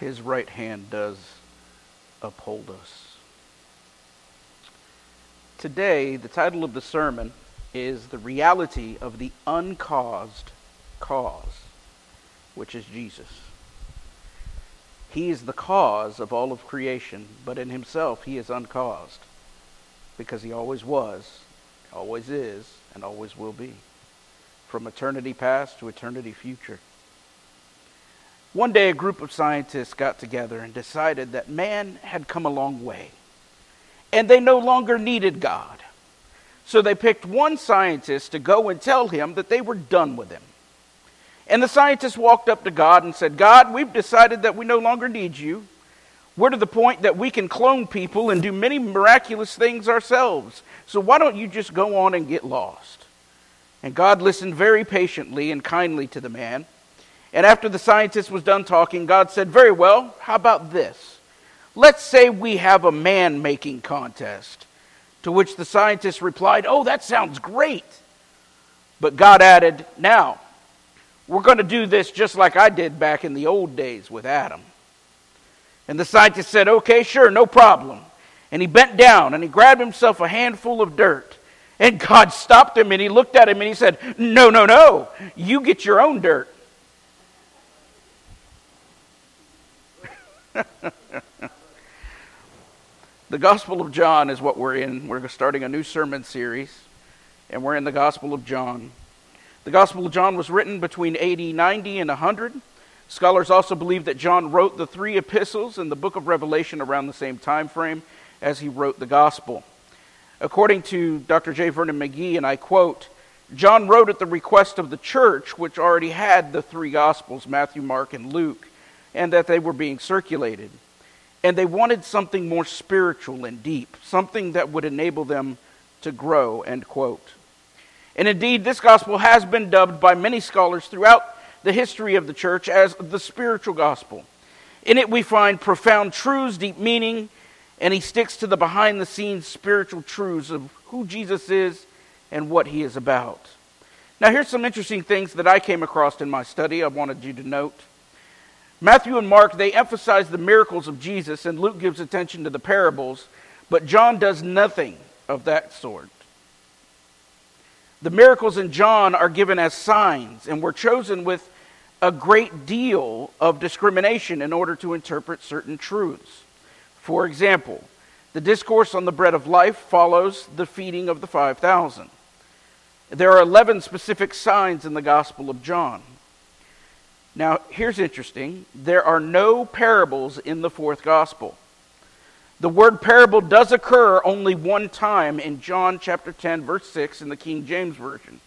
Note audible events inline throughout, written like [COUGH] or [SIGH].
his right hand does uphold us. Today, the title of the sermon is The Reality of the Uncaused Cause, which is Jesus. He is the cause of all of creation, but in himself he is uncaused because he always was, always is, and always will be, from eternity past to eternity future. One day, a group of scientists got together and decided that man had come a long way, and they no longer needed God. So they picked one scientist to go and tell him that they were done with him. And the scientist walked up to God and said, God, we've decided that we no longer need you. We're to the point that we can clone people and do many miraculous things ourselves. So why don't you just go on and get lost? And God listened very patiently and kindly to the man. And after the scientist was done talking, God said, Very well, how about this? Let's say we have a man making contest. To which the scientist replied, Oh, that sounds great. But God added, Now, we're going to do this just like I did back in the old days with Adam. And the scientist said, Okay, sure, no problem. And he bent down and he grabbed himself a handful of dirt. And [LAUGHS] God stopped him and he looked at him and he said, No, no, no, you get your own dirt. The Gospel of John is what we're in. We're starting a new sermon series, and we're in the Gospel of John. The Gospel of John was written between AD 90 and 100. Scholars also believe that John wrote the three epistles in the book of Revelation around the same time frame as he wrote the Gospel. According to Dr. J. Vernon McGee, and I quote, John wrote at the request of the church, which already had the three Gospels Matthew, Mark, and Luke and that they were being circulated. And they wanted something more spiritual and deep, something that would enable them to grow, end quote. And indeed, this gospel has been dubbed by many scholars throughout the history of the church as the spiritual gospel. In it, we find profound truths, deep meaning, and he sticks to the behind the scenes spiritual truths of who Jesus is and what he is about. Now, here's some interesting things that I came across in my study I wanted you to note. Matthew and Mark, they emphasize the miracles of Jesus, and Luke gives attention to the parables, but John does nothing of that sort. The miracles in John are given as signs and were chosen with a great deal of discrimination in order to interpret certain truths. For example, the discourse on the bread of life follows the feeding of the 5,000. There are 11 specific signs in the Gospel of John. Now, here's interesting there are no parables in the fourth gospel. The word parable does occur only one time in John chapter 10, verse 6 in the King James Version.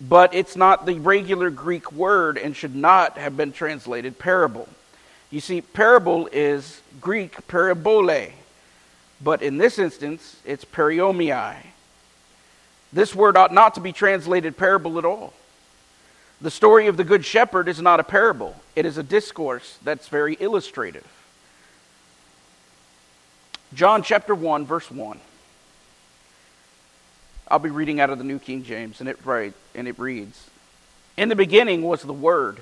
But it's not the regular Greek word and should not have been translated parable. You see, parable is Greek parabole, but in this instance, it's paroimia. This word ought not to be translated parable at all. The story of the Good Shepherd is not a parable, it is a discourse that's very illustrative. John chapter 1, verse 1. I'll be reading out of the New King James, and it, and it reads In the beginning was the Word,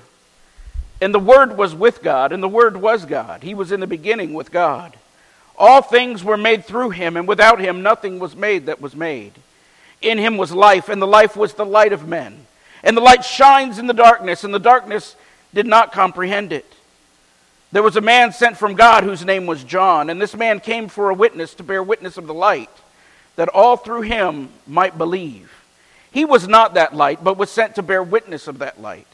and the Word was with God, and the Word was God. He was in the beginning with God. All things were made through him, and without him nothing was made that was made. In him was life, and the life was the light of men. And the light shines in the darkness, and the darkness did not comprehend it. There was a man sent from God whose name was John, and this man came for a witness to bear witness of the light, that all through him might believe. He was not that light, but was sent to bear witness of that light.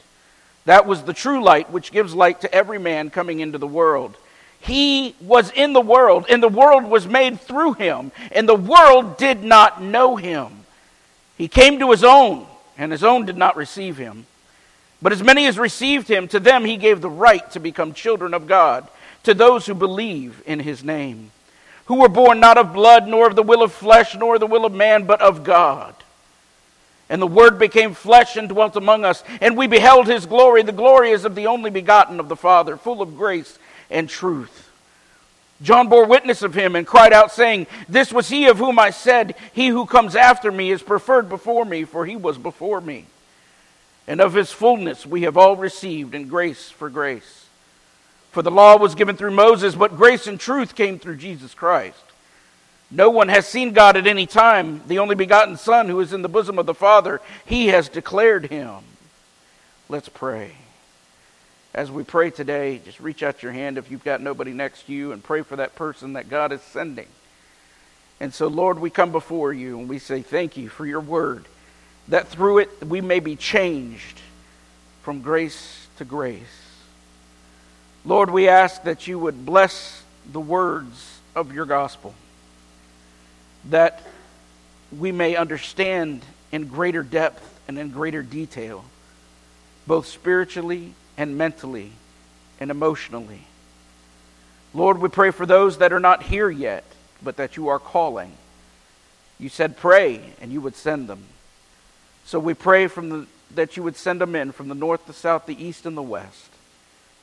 That was the true light, which gives light to every man coming into the world. He was in the world, and the world was made through him, and the world did not know him. He came to his own and his own did not receive him. But as many as received him, to them he gave the right to become children of God, to those who believe in his name, who were born not of blood, nor of the will of flesh, nor the will of man, but of God. And the Word became flesh and dwelt among us, and we beheld his glory. The glory is of the only begotten of the Father, full of grace and truth. John bore witness of him and cried out, saying, This was he of whom I said, He who comes after me is preferred before me, for he was before me. And of his fullness we have all received, and grace for grace. For the law was given through Moses, but grace and truth came through Jesus Christ. No one has seen God at any time. The only begotten Son who is in the bosom of the Father, he has declared him. Let's pray. As we pray today, just reach out your hand if you've got nobody next to you and pray for that person that God is sending. And so, Lord, we come before you and we say thank you for your word, that through it we may be changed from grace to grace. Lord, we ask that you would bless the words of your gospel that we may understand in greater depth and in greater detail, both spiritually and mentally and emotionally. Lord, we pray for those that are not here yet, but that you are calling. You said pray, and you would send them. So we pray from the, that you would send them in from the north, the south, the east, and the west.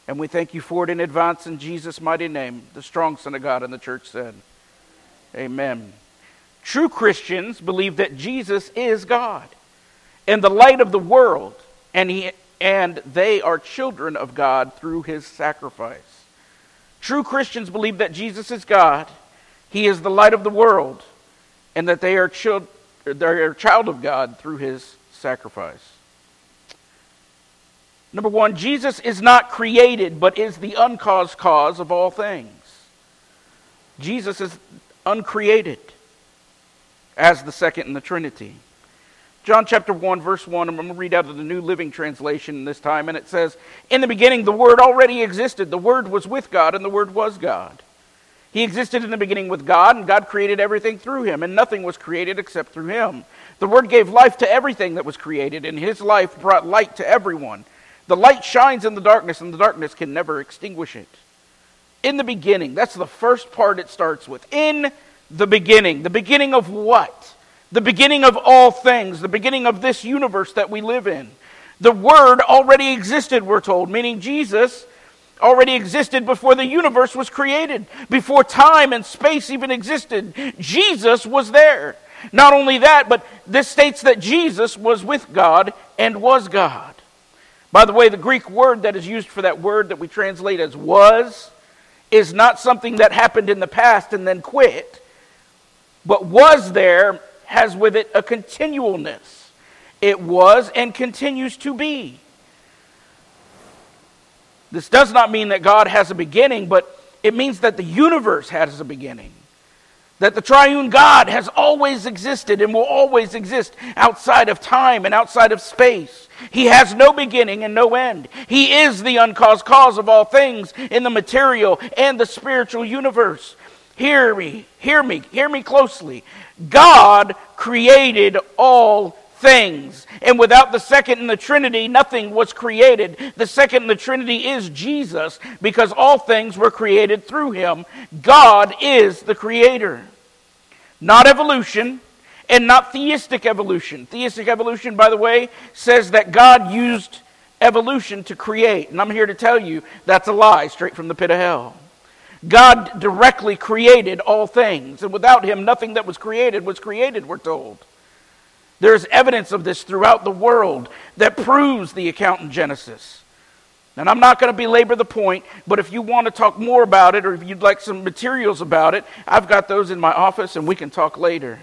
And we thank you for it in advance in Jesus' mighty name, the strong Son of God, and the church said, Amen. True Christians believe that Jesus is God and the light of the world, and, he, and they are children of God through his sacrifice. True Christians believe that Jesus is God, he is the light of the world, and that they are, child, they are child of God through his sacrifice. Number one, Jesus is not created, but is the uncaused cause of all things. Jesus is uncreated as the second in the Trinity. John chapter 1, verse 1, I'm going to read out of the New Living Translation this time, and it says, In the beginning, the Word already existed. The Word was with God, and the Word was God. He existed in the beginning with God, and God created everything through him, and nothing was created except through him. The Word gave life to everything that was created, and his life brought light to everyone. The light shines in the darkness, and the darkness can never extinguish it. In the beginning, that's the first part it starts with. In the beginning. The beginning of what? The beginning of all things, the beginning of this universe that we live in. The Word already existed, we're told, meaning Jesus already existed before the universe was created, before time and space even existed. Jesus was there. Not only that, but this states that Jesus was with God and was God. By the way, the Greek word that is used for that word that we translate as was is not something that happened in the past and then quit but was there has with it a continualness. It was and continues to be. This does not mean that God has a beginning, but it means that the universe has a beginning. That the triune God has always existed and will always exist outside of time and outside of space. He has no beginning and no end. He is the uncaused cause of all things in the material and the spiritual universe. Hear me, hear me, hear me closely. God created all things. And without the second in the Trinity, nothing was created. The second in the Trinity is Jesus because all things were created through him. God is the creator. Not evolution and not theistic evolution. Theistic evolution, by the way, says that God used evolution to create. And I'm here to tell you that's a lie straight from the pit of hell. God directly created all things, and without him, nothing that was created was created, we're told. There's evidence of this throughout the world that proves the account in Genesis. And I'm not going to belabor the point, but if you want to talk more about it or if you'd like some materials about it, I've got those in my office and we can talk later.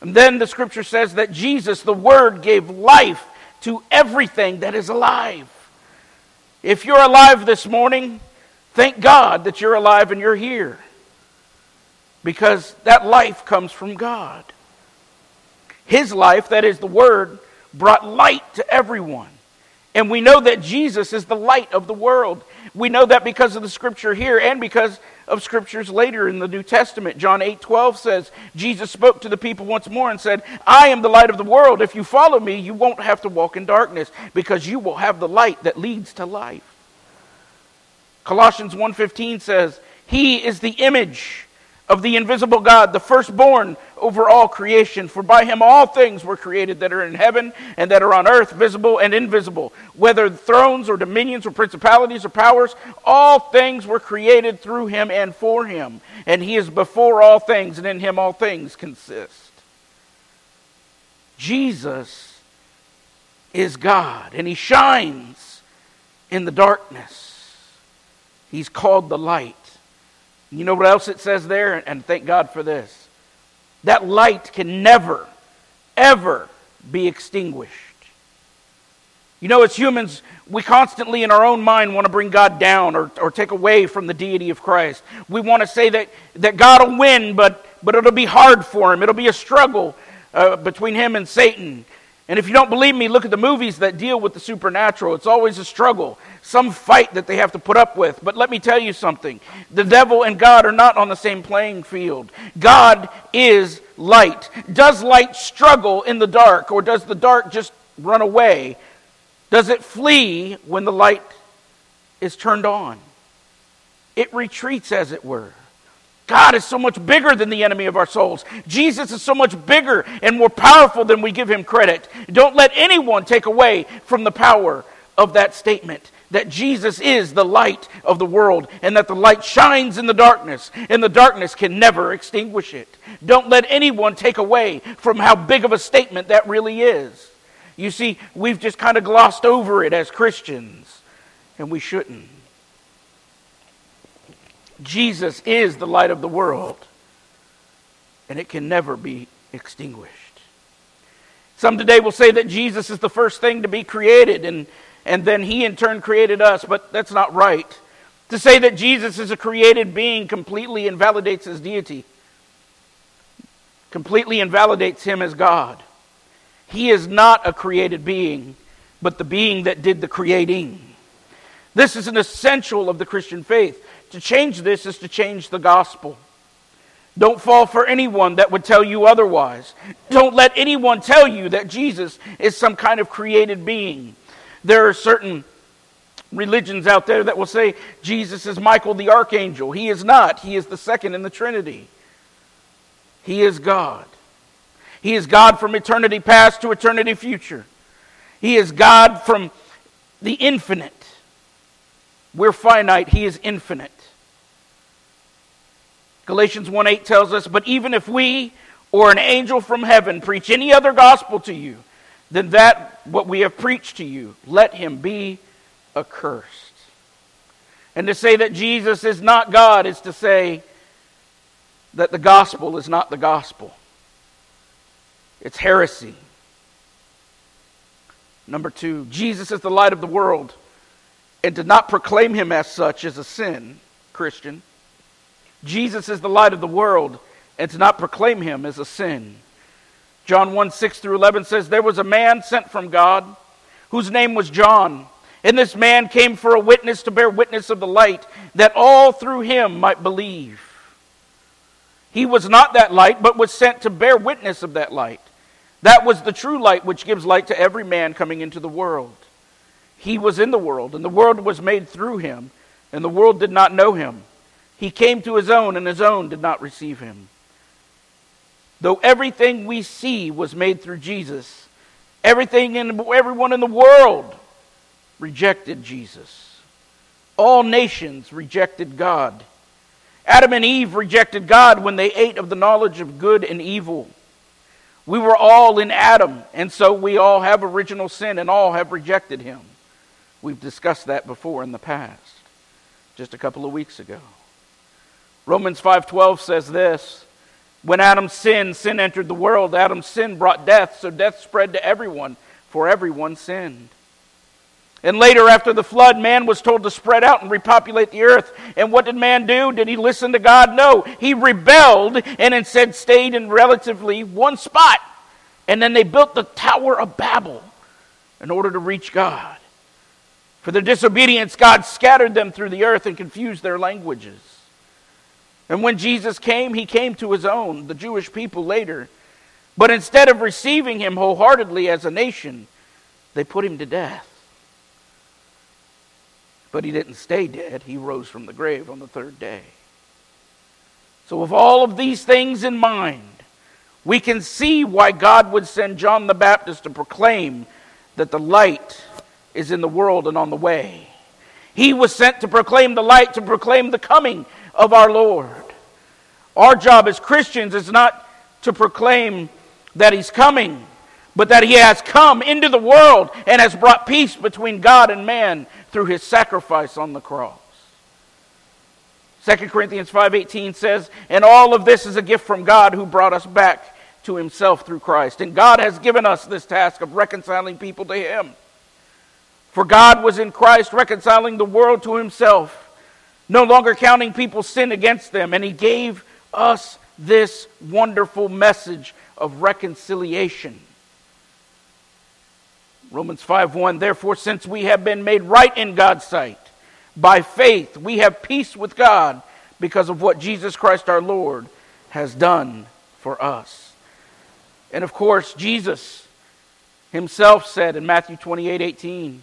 And then the scripture says that Jesus, the Word, gave life to everything that is alive. If you're alive this morning, Thank God that you're alive and you're here. Because that life comes from God. His life, that is the Word, brought light to everyone. And we know that Jesus is the light of the world. We know that because of the scripture here and because of scriptures later in the New Testament. John 8 12 says, Jesus spoke to the people once more and said, I am the light of the world. If you follow me, you won't have to walk in darkness because you will have the light that leads to life. Colossians 1:15 says, "He is the image of the invisible God, the firstborn over all creation, for by him all things were created that are in heaven and that are on earth, visible and invisible, whether thrones or dominions or principalities or powers, all things were created through him and for him, and he is before all things, and in him all things consist." Jesus is God, and he shines in the darkness. He's called the light. You know what else it says there? And thank God for this. That light can never, ever be extinguished. You know, as humans, we constantly in our own mind want to bring God down or, or take away from the deity of Christ. We want to say that, that God will win, but, but it'll be hard for him. It'll be a struggle uh, between him and Satan. And if you don't believe me, look at the movies that deal with the supernatural. It's always a struggle, some fight that they have to put up with. But let me tell you something the devil and God are not on the same playing field. God is light. Does light struggle in the dark, or does the dark just run away? Does it flee when the light is turned on? It retreats, as it were. God is so much bigger than the enemy of our souls. Jesus is so much bigger and more powerful than we give him credit. Don't let anyone take away from the power of that statement that Jesus is the light of the world and that the light shines in the darkness and the darkness can never extinguish it. Don't let anyone take away from how big of a statement that really is. You see, we've just kind of glossed over it as Christians, and we shouldn't. Jesus is the light of the world, and it can never be extinguished. Some today will say that Jesus is the first thing to be created, and, and then he in turn created us, but that's not right. To say that Jesus is a created being completely invalidates his deity, completely invalidates him as God. He is not a created being, but the being that did the creating. This is an essential of the Christian faith. To change this is to change the gospel. Don't fall for anyone that would tell you otherwise. Don't let anyone tell you that Jesus is some kind of created being. There are certain religions out there that will say Jesus is Michael the archangel. He is not, he is the second in the Trinity. He is God. He is God from eternity past to eternity future. He is God from the infinite. We're finite, He is infinite. Galatians 1 8 tells us, But even if we or an angel from heaven preach any other gospel to you than that what we have preached to you, let him be accursed. And to say that Jesus is not God is to say that the gospel is not the gospel. It's heresy. Number two, Jesus is the light of the world, and to not proclaim him as such is a sin, Christian. Jesus is the light of the world, and to not proclaim him is a sin. John 1 6 through 11 says, There was a man sent from God whose name was John. And this man came for a witness to bear witness of the light, that all through him might believe. He was not that light, but was sent to bear witness of that light. That was the true light which gives light to every man coming into the world. He was in the world, and the world was made through him, and the world did not know him. He came to his own, and his own did not receive him. Though everything we see was made through Jesus, everything and everyone in the world rejected Jesus. All nations rejected God. Adam and Eve rejected God when they ate of the knowledge of good and evil. We were all in Adam, and so we all have original sin and all have rejected him. We've discussed that before in the past, just a couple of weeks ago. Romans 5:12 says this, when Adam sinned, sin entered the world. Adam's sin brought death, so death spread to everyone, for everyone sinned. And later, after the flood, man was told to spread out and repopulate the earth. And what did man do? Did he listen to God? No. He rebelled and instead stayed in relatively one spot. And then they built the Tower of Babel in order to reach God. For their disobedience, God scattered them through the earth and confused their languages. And when Jesus came, he came to his own, the Jewish people later. But instead of receiving him wholeheartedly as a nation, they put him to death. But he didn't stay dead, he rose from the grave on the third day. So, with all of these things in mind, we can see why God would send John the Baptist to proclaim that the light is in the world and on the way. He was sent to proclaim the light, to proclaim the coming of our Lord. Our job as Christians is not to proclaim that He's coming, but that He has come into the world and has brought peace between God and man through His sacrifice on the cross. 2 Corinthians 5:18 says, "And all of this is a gift from God who brought us back to himself through Christ. And God has given us this task of reconciling people to him. For God was in Christ reconciling the world to himself, no longer counting people's sin against them, and he gave us this wonderful message of reconciliation." Romans 5:1 Therefore since we have been made right in God's sight by faith we have peace with God because of what Jesus Christ our Lord has done for us. And of course Jesus himself said in Matthew 28:18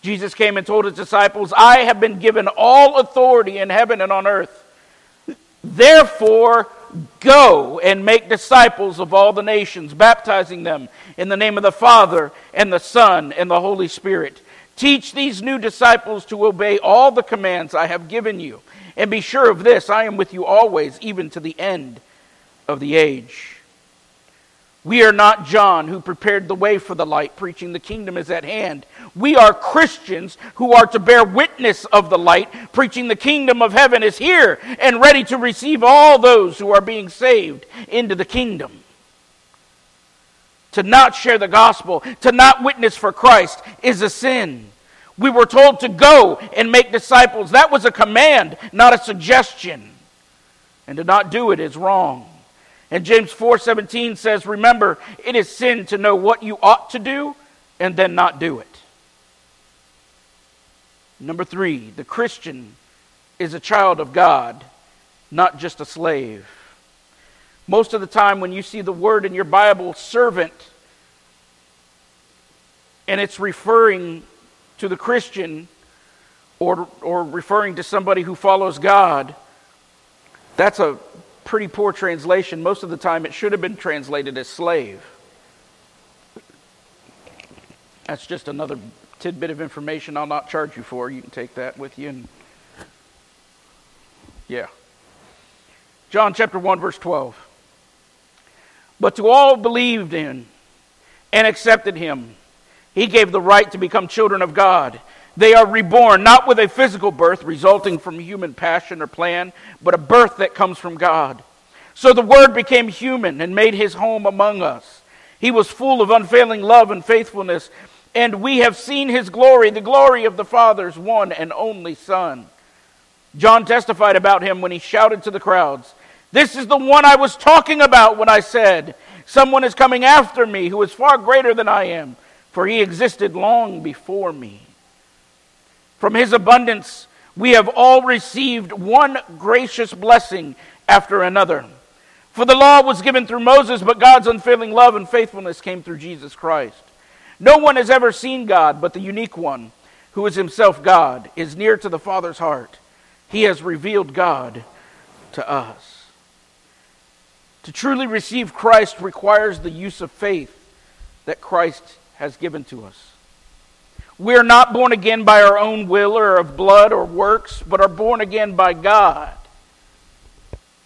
Jesus came and told his disciples, "I have been given all authority in heaven and on earth. Therefore Go and make disciples of all the nations, baptizing them in the name of the Father and the Son and the Holy Spirit. Teach these new disciples to obey all the commands I have given you. And be sure of this I am with you always, even to the end of the age. We are not John who prepared the way for the light, preaching the kingdom is at hand. We are Christians who are to bear witness of the light, preaching the kingdom of heaven is here and ready to receive all those who are being saved into the kingdom. To not share the gospel, to not witness for Christ is a sin. We were told to go and make disciples. That was a command, not a suggestion. And to not do it is wrong. And James 4:17 says, "Remember, it is sin to know what you ought to do and then not do it." Number 3, the Christian is a child of God, not just a slave. Most of the time when you see the word in your Bible servant and it's referring to the Christian or, or referring to somebody who follows God, that's a pretty poor translation. Most of the time, it should have been translated as slave. That's just another tidbit of information I'll not charge you for. You can take that with you. And yeah. John chapter 1, verse 12. But to all believed in and accepted him, he gave the right to become children of God they are reborn, not with a physical birth resulting from human passion or plan, but a birth that comes from God. So the Word became human and made his home among us. He was full of unfailing love and faithfulness, and we have seen his glory, the glory of the Father's one and only Son. John testified about him when he shouted to the crowds, This is the one I was talking about when I said, Someone is coming after me who is far greater than I am, for he existed long before me. From his abundance, we have all received one gracious blessing after another. For the law was given through Moses, but God's unfailing love and faithfulness came through Jesus Christ. No one has ever seen God, but the unique one, who is himself God, is near to the Father's heart. He has revealed God to us. To truly receive Christ requires the use of faith that Christ has given to us. We are not born again by our own will or of blood or works, but are born again by God.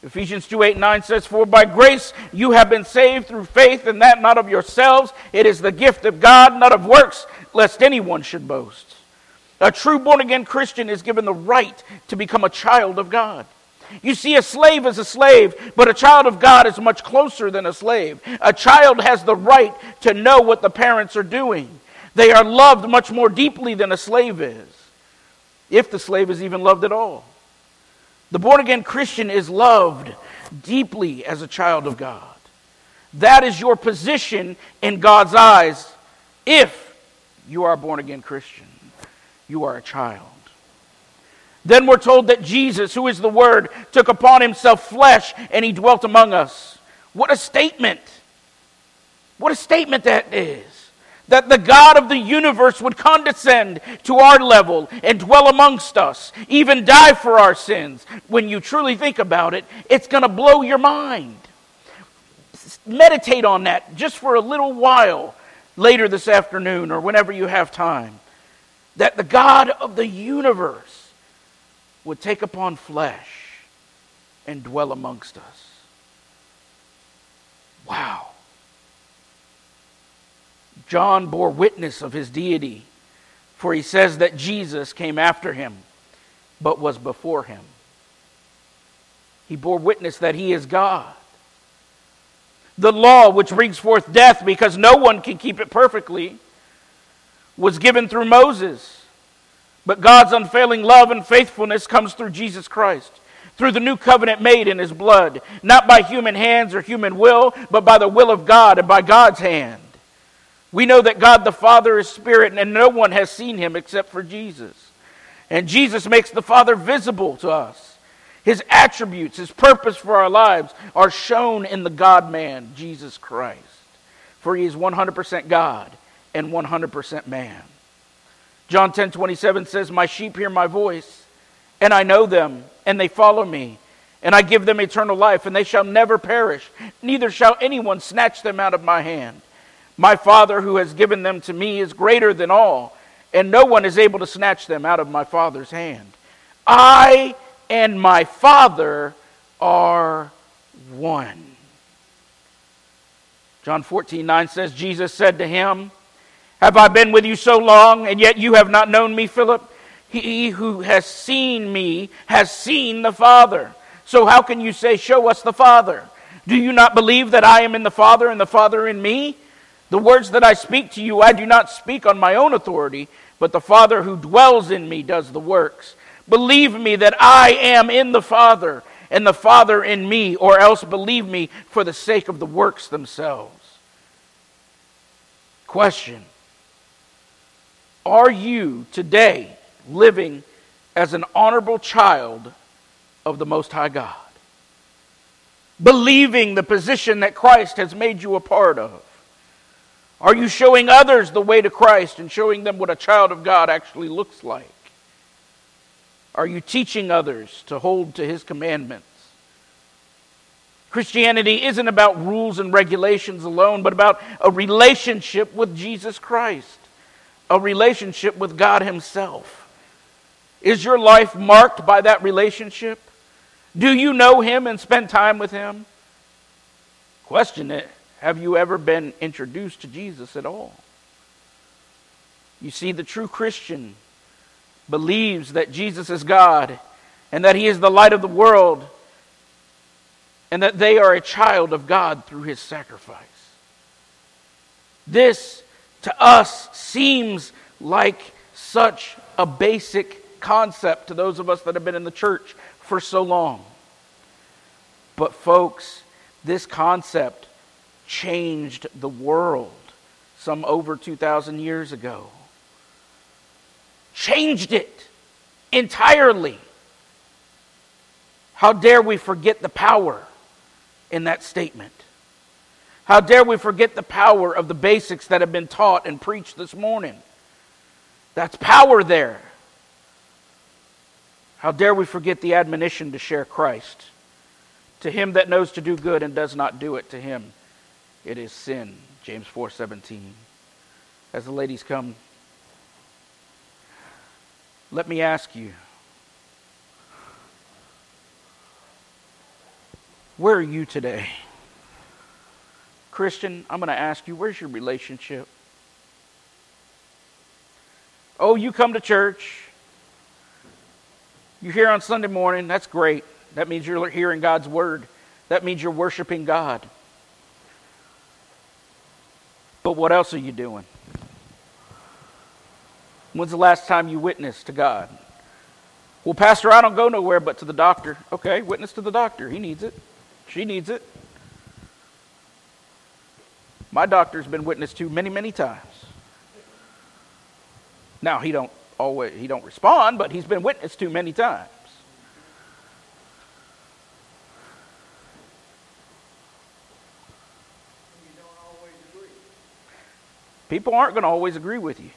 Ephesians 2 8 9 says, For by grace you have been saved through faith, and that not of yourselves. It is the gift of God, not of works, lest anyone should boast. A true born again Christian is given the right to become a child of God. You see, a slave is a slave, but a child of God is much closer than a slave. A child has the right to know what the parents are doing. They are loved much more deeply than a slave is, if the slave is even loved at all. The born again Christian is loved deeply as a child of God. That is your position in God's eyes if you are a born again Christian. You are a child. Then we're told that Jesus, who is the Word, took upon himself flesh and he dwelt among us. What a statement! What a statement that is that the God of the universe would condescend to our level and dwell amongst us, even die for our sins. When you truly think about it, it's going to blow your mind. Meditate on that just for a little while later this afternoon or whenever you have time. That the God of the universe would take upon flesh and dwell amongst us. Wow. John bore witness of his deity, for he says that Jesus came after him, but was before him. He bore witness that he is God. The law, which brings forth death because no one can keep it perfectly, was given through Moses. But God's unfailing love and faithfulness comes through Jesus Christ, through the new covenant made in his blood, not by human hands or human will, but by the will of God and by God's hand. We know that God the Father is spirit, and no one has seen him except for Jesus. And Jesus makes the Father visible to us. His attributes, his purpose for our lives are shown in the God man, Jesus Christ. For he is 100% God and 100% man. John 10 27 says, My sheep hear my voice, and I know them, and they follow me. And I give them eternal life, and they shall never perish, neither shall anyone snatch them out of my hand. My Father who has given them to me is greater than all, and no one is able to snatch them out of my Father's hand. I and my Father are one. John 14, 9 says, Jesus said to him, Have I been with you so long, and yet you have not known me, Philip? He who has seen me has seen the Father. So how can you say, Show us the Father? Do you not believe that I am in the Father and the Father in me? The words that I speak to you, I do not speak on my own authority, but the Father who dwells in me does the works. Believe me that I am in the Father, and the Father in me, or else believe me for the sake of the works themselves. Question Are you today living as an honorable child of the Most High God? Believing the position that Christ has made you a part of? Are you showing others the way to Christ and showing them what a child of God actually looks like? Are you teaching others to hold to his commandments? Christianity isn't about rules and regulations alone, but about a relationship with Jesus Christ, a relationship with God Himself. Is your life marked by that relationship? Do you know Him and spend time with Him? Question it. Have you ever been introduced to Jesus at all? You see, the true Christian believes that Jesus is God and that He is the light of the world and that they are a child of God through His sacrifice. This, to us, seems like such a basic concept to those of us that have been in the church for so long. But, folks, this concept changed the world some over 2,000 years ago. Changed it entirely. How dare we forget the power in that statement? How dare we forget the power of the basics that have been taught and preached this morning? That's power there. How dare we forget the admonition to share Christ? To him that knows to do good and does not do it, to him it is sin. James 4:17. As the ladies come, let me ask you, where are you today? Christian, I'm going to ask you, where's your relationship? Oh, you come to church. You're here on Sunday morning. That's great. That means you're hearing God's word. That means you're worshiping God. But what else are you doing? When's the last time you witnessed to God? Well, Pastor, I don't go nowhere but to the doctor. Okay, witness to the doctor. He needs it. She needs it. My doctor's been witnessed to many, many times. Now he don't always he don't respond, but he's been witnessed to many times. People aren't going to always agree with you.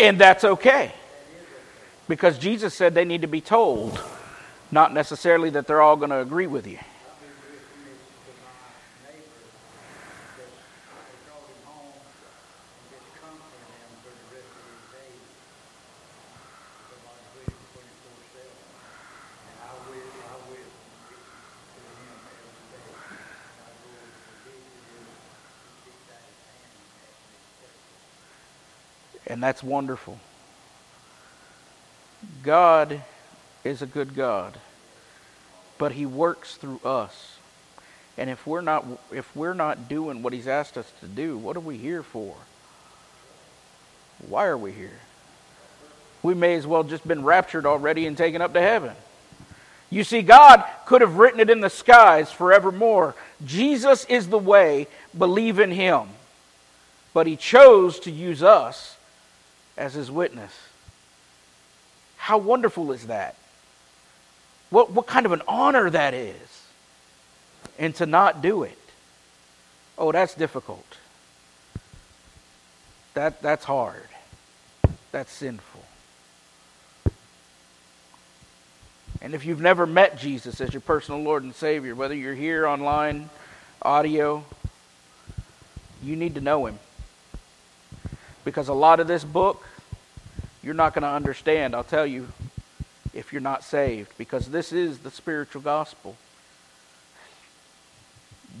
And that's okay. Because Jesus said they need to be told, not necessarily that they're all going to agree with you. That's wonderful. God is a good God. but he works through us. And if we're not if we're not doing what he's asked us to do, what are we here for? Why are we here? We may as well just been raptured already and taken up to heaven. You see, God could have written it in the skies forevermore. Jesus is the way, believe in him. But he chose to use us as his witness. How wonderful is that? What, what kind of an honor that is. And to not do it. Oh, that's difficult. That, that's hard. That's sinful. And if you've never met Jesus as your personal Lord and Savior, whether you're here online, audio, you need to know Him. Because a lot of this book, you're not going to understand, I'll tell you, if you're not saved, because this is the spiritual gospel.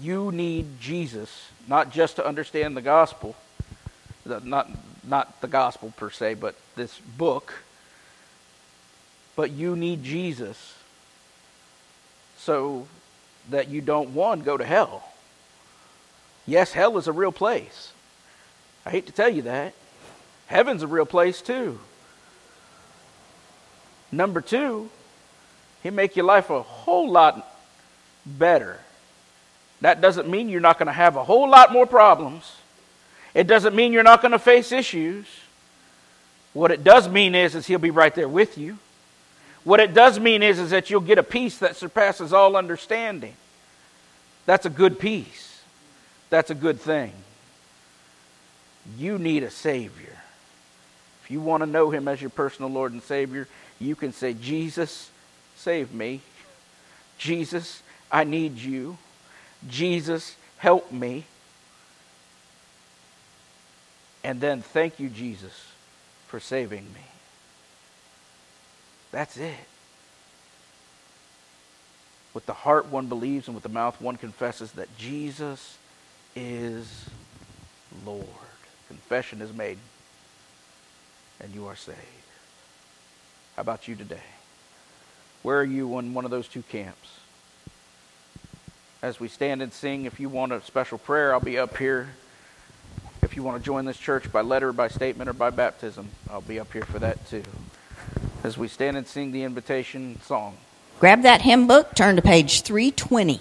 You need Jesus, not just to understand the gospel, not, not the gospel per se, but this book, but you need Jesus so that you don't, one, go to hell. Yes, hell is a real place. I hate to tell you that. Heaven's a real place too. Number two, He'll make your life a whole lot better. That doesn't mean you're not going to have a whole lot more problems. It doesn't mean you're not going to face issues. What it does mean is, is He'll be right there with you. What it does mean is, is that you'll get a peace that surpasses all understanding. That's a good peace. That's a good thing. You need a Savior. If you want to know Him as your personal Lord and Savior, you can say, Jesus, save me. Jesus, I need you. Jesus, help me. And then thank you, Jesus, for saving me. That's it. With the heart one believes, and with the mouth one confesses that Jesus is Lord. Confession is made, and you are saved. How about you today? Where are you in one of those two camps? As we stand and sing, if you want a special prayer, I'll be up here. If you want to join this church by letter, by statement, or by baptism, I'll be up here for that too as we stand and sing the invitation song. Grab that hymn book, turn to page 320.